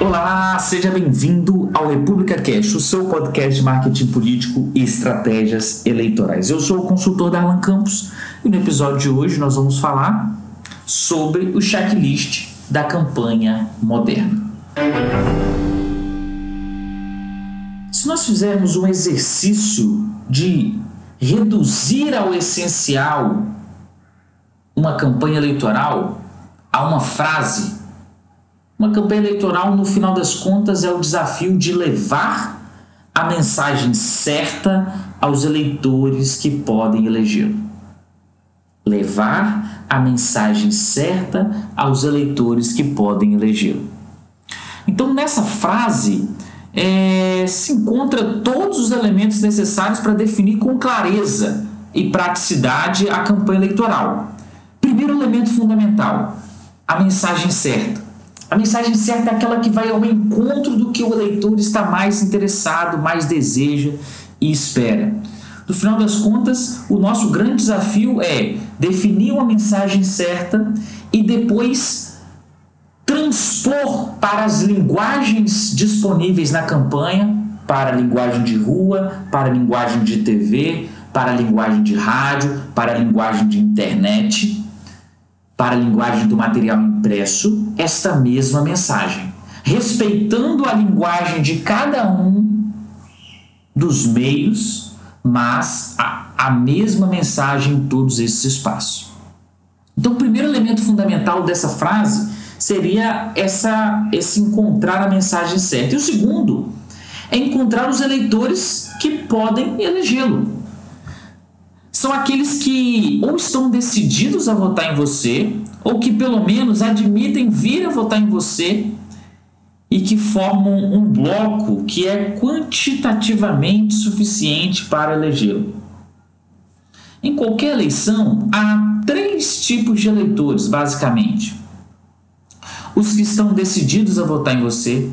Olá, seja bem-vindo ao República Cash, o seu podcast de marketing político e estratégias eleitorais. Eu sou o consultor Darlan Campos e no episódio de hoje nós vamos falar sobre o checklist da campanha moderna. Se nós fizermos um exercício de reduzir ao essencial uma campanha eleitoral a uma frase, uma campanha eleitoral, no final das contas, é o desafio de levar a mensagem certa aos eleitores que podem elegê-lo. Levar a mensagem certa aos eleitores que podem elegê-lo. Então, nessa frase, é, se encontra todos os elementos necessários para definir com clareza e praticidade a campanha eleitoral. Primeiro elemento fundamental: a mensagem certa. A mensagem certa é aquela que vai ao encontro do que o eleitor está mais interessado, mais deseja e espera. No final das contas, o nosso grande desafio é definir uma mensagem certa e depois transpor para as linguagens disponíveis na campanha, para a linguagem de rua, para a linguagem de TV, para a linguagem de rádio, para a linguagem de internet para a linguagem do material impresso esta mesma mensagem, respeitando a linguagem de cada um dos meios, mas a, a mesma mensagem em todos esses espaços. Então, o primeiro elemento fundamental dessa frase seria essa, esse encontrar a mensagem certa. E o segundo é encontrar os eleitores que podem elegê-lo são aqueles que ou estão decididos a votar em você, ou que pelo menos admitem vir a votar em você e que formam um bloco que é quantitativamente suficiente para elegê-lo. Em qualquer eleição, há três tipos de eleitores, basicamente: os que estão decididos a votar em você,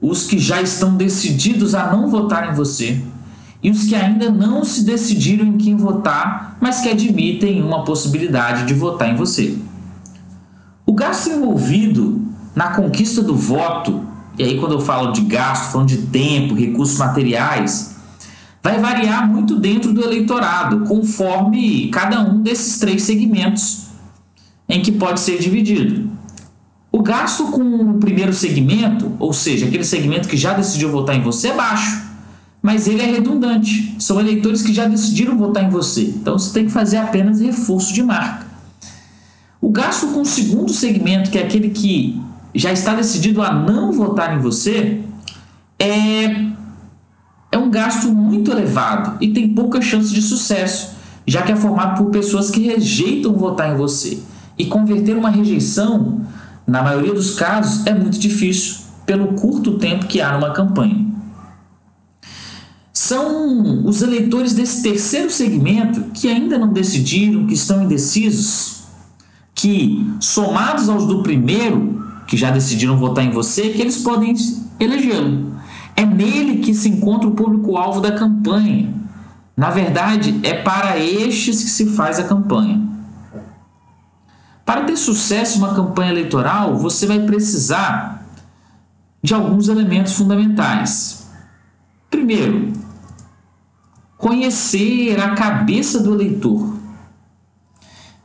os que já estão decididos a não votar em você e os que ainda não se decidiram em quem votar, mas que admitem uma possibilidade de votar em você. O gasto envolvido na conquista do voto, e aí quando eu falo de gasto, falando de tempo, recursos materiais, vai variar muito dentro do eleitorado, conforme cada um desses três segmentos em que pode ser dividido. O gasto com o primeiro segmento, ou seja, aquele segmento que já decidiu votar em você, é baixo mas ele é redundante. São eleitores que já decidiram votar em você. Então você tem que fazer apenas reforço de marca. O gasto com o segundo segmento, que é aquele que já está decidido a não votar em você, é, é um gasto muito elevado e tem pouca chance de sucesso, já que é formado por pessoas que rejeitam votar em você. E converter uma rejeição, na maioria dos casos, é muito difícil pelo curto tempo que há numa campanha são os eleitores desse terceiro segmento que ainda não decidiram, que estão indecisos, que somados aos do primeiro, que já decidiram votar em você, que eles podem elegê-lo. É nele que se encontra o público-alvo da campanha. Na verdade, é para estes que se faz a campanha. Para ter sucesso em uma campanha eleitoral, você vai precisar de alguns elementos fundamentais. Primeiro, conhecer a cabeça do eleitor.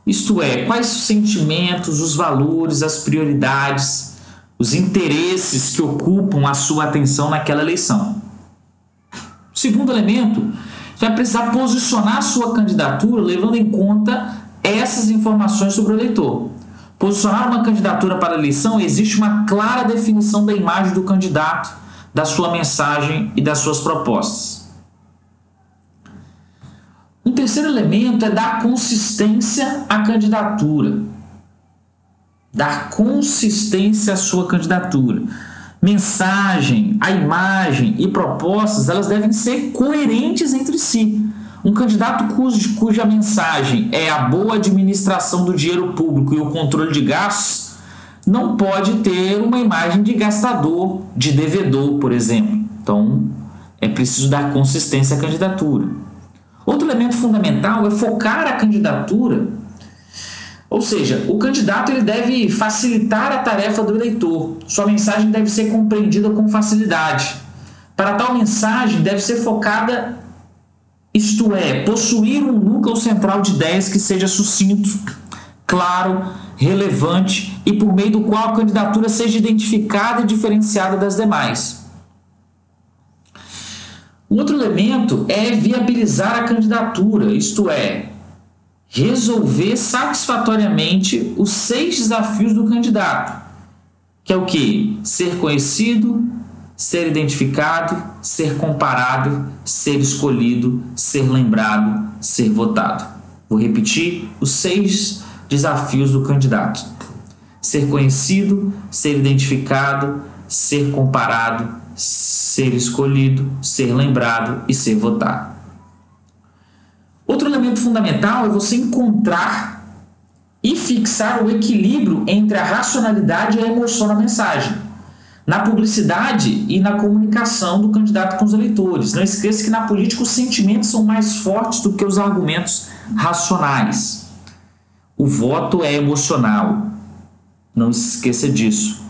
Isto é, quais os sentimentos, os valores, as prioridades, os interesses que ocupam a sua atenção naquela eleição. Segundo elemento, você vai precisar posicionar a sua candidatura levando em conta essas informações sobre o eleitor. Posicionar uma candidatura para a eleição existe uma clara definição da imagem do candidato, da sua mensagem e das suas propostas. Um terceiro elemento é dar consistência à candidatura. Dar consistência à sua candidatura. Mensagem, a imagem e propostas, elas devem ser coerentes entre si. Um candidato cujo, cuja mensagem é a boa administração do dinheiro público e o controle de gastos não pode ter uma imagem de gastador, de devedor, por exemplo. Então, é preciso dar consistência à candidatura. Outro elemento fundamental é focar a candidatura Ou seja, o candidato ele deve facilitar a tarefa do eleitor. Sua mensagem deve ser compreendida com facilidade. Para tal mensagem, deve ser focada, isto é, possuir um núcleo central de ideias que seja sucinto, claro, relevante e por meio do qual a candidatura seja identificada e diferenciada das demais. Outro elemento é viabilizar a candidatura, isto é, resolver satisfatoriamente os seis desafios do candidato, que é o que? Ser conhecido, ser identificado, ser comparado, ser escolhido, ser lembrado, ser votado. Vou repetir os seis desafios do candidato: ser conhecido, ser identificado, ser comparado, ser escolhido, ser lembrado e ser votado. Outro elemento fundamental é você encontrar e fixar o equilíbrio entre a racionalidade e a emoção na mensagem, na publicidade e na comunicação do candidato com os eleitores. Não esqueça que na política os sentimentos são mais fortes do que os argumentos racionais. O voto é emocional. Não esqueça disso.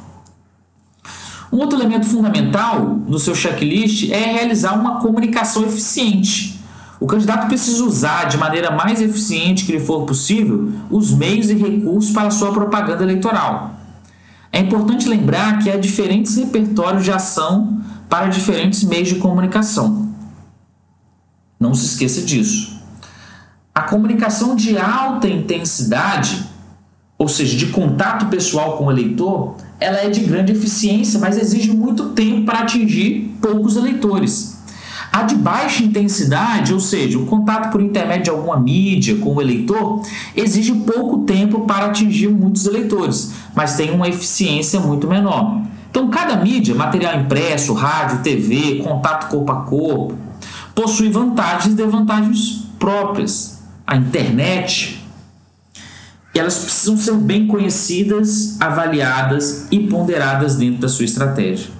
Um outro elemento fundamental no seu checklist é realizar uma comunicação eficiente. O candidato precisa usar de maneira mais eficiente que lhe for possível os meios e recursos para sua propaganda eleitoral. É importante lembrar que há diferentes repertórios de ação para diferentes meios de comunicação. Não se esqueça disso. A comunicação de alta intensidade, ou seja, de contato pessoal com o eleitor, ela é de grande eficiência, mas exige muito tempo para atingir poucos eleitores. A de baixa intensidade, ou seja, o contato por intermédio de alguma mídia com o eleitor, exige pouco tempo para atingir muitos eleitores, mas tem uma eficiência muito menor. Então, cada mídia, material impresso, rádio, TV, contato corpo a corpo, possui vantagens e desvantagens próprias. A internet, elas precisam ser bem conhecidas, avaliadas e ponderadas dentro da sua estratégia.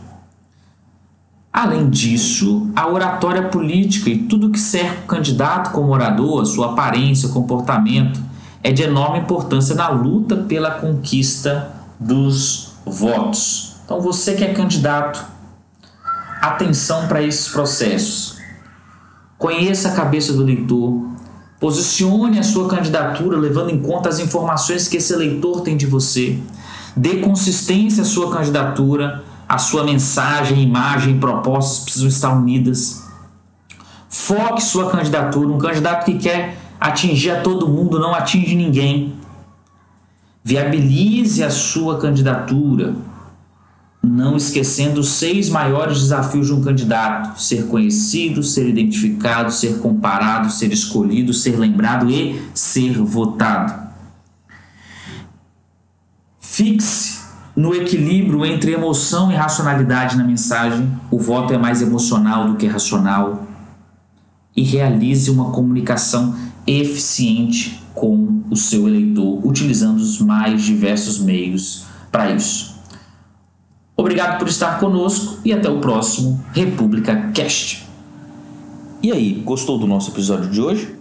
Além disso, a oratória política e tudo que cerca o candidato como orador, sua aparência, comportamento, é de enorme importância na luta pela conquista dos votos. Então, você que é candidato, atenção para esses processos. Conheça a cabeça do eleitor, posicione a sua candidatura levando em conta as informações que esse eleitor tem de você, dê consistência à sua candidatura a sua mensagem, imagem, propostas precisam estar unidas. Foque sua candidatura. Um candidato que quer atingir a todo mundo não atinge ninguém. Viabilize a sua candidatura, não esquecendo os seis maiores desafios de um candidato: ser conhecido, ser identificado, ser comparado, ser escolhido, ser lembrado e ser votado. Fixe no equilíbrio entre emoção e racionalidade na mensagem, o voto é mais emocional do que racional. E realize uma comunicação eficiente com o seu eleitor, utilizando os mais diversos meios para isso. Obrigado por estar conosco e até o próximo República Cast. E aí, gostou do nosso episódio de hoje?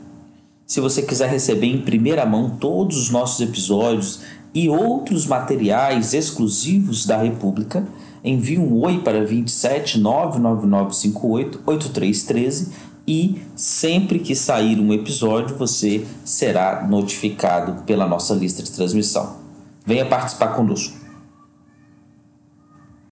Se você quiser receber em primeira mão todos os nossos episódios e outros materiais exclusivos da República, envie um oi para 27 99958 8313 e sempre que sair um episódio você será notificado pela nossa lista de transmissão. Venha participar conosco.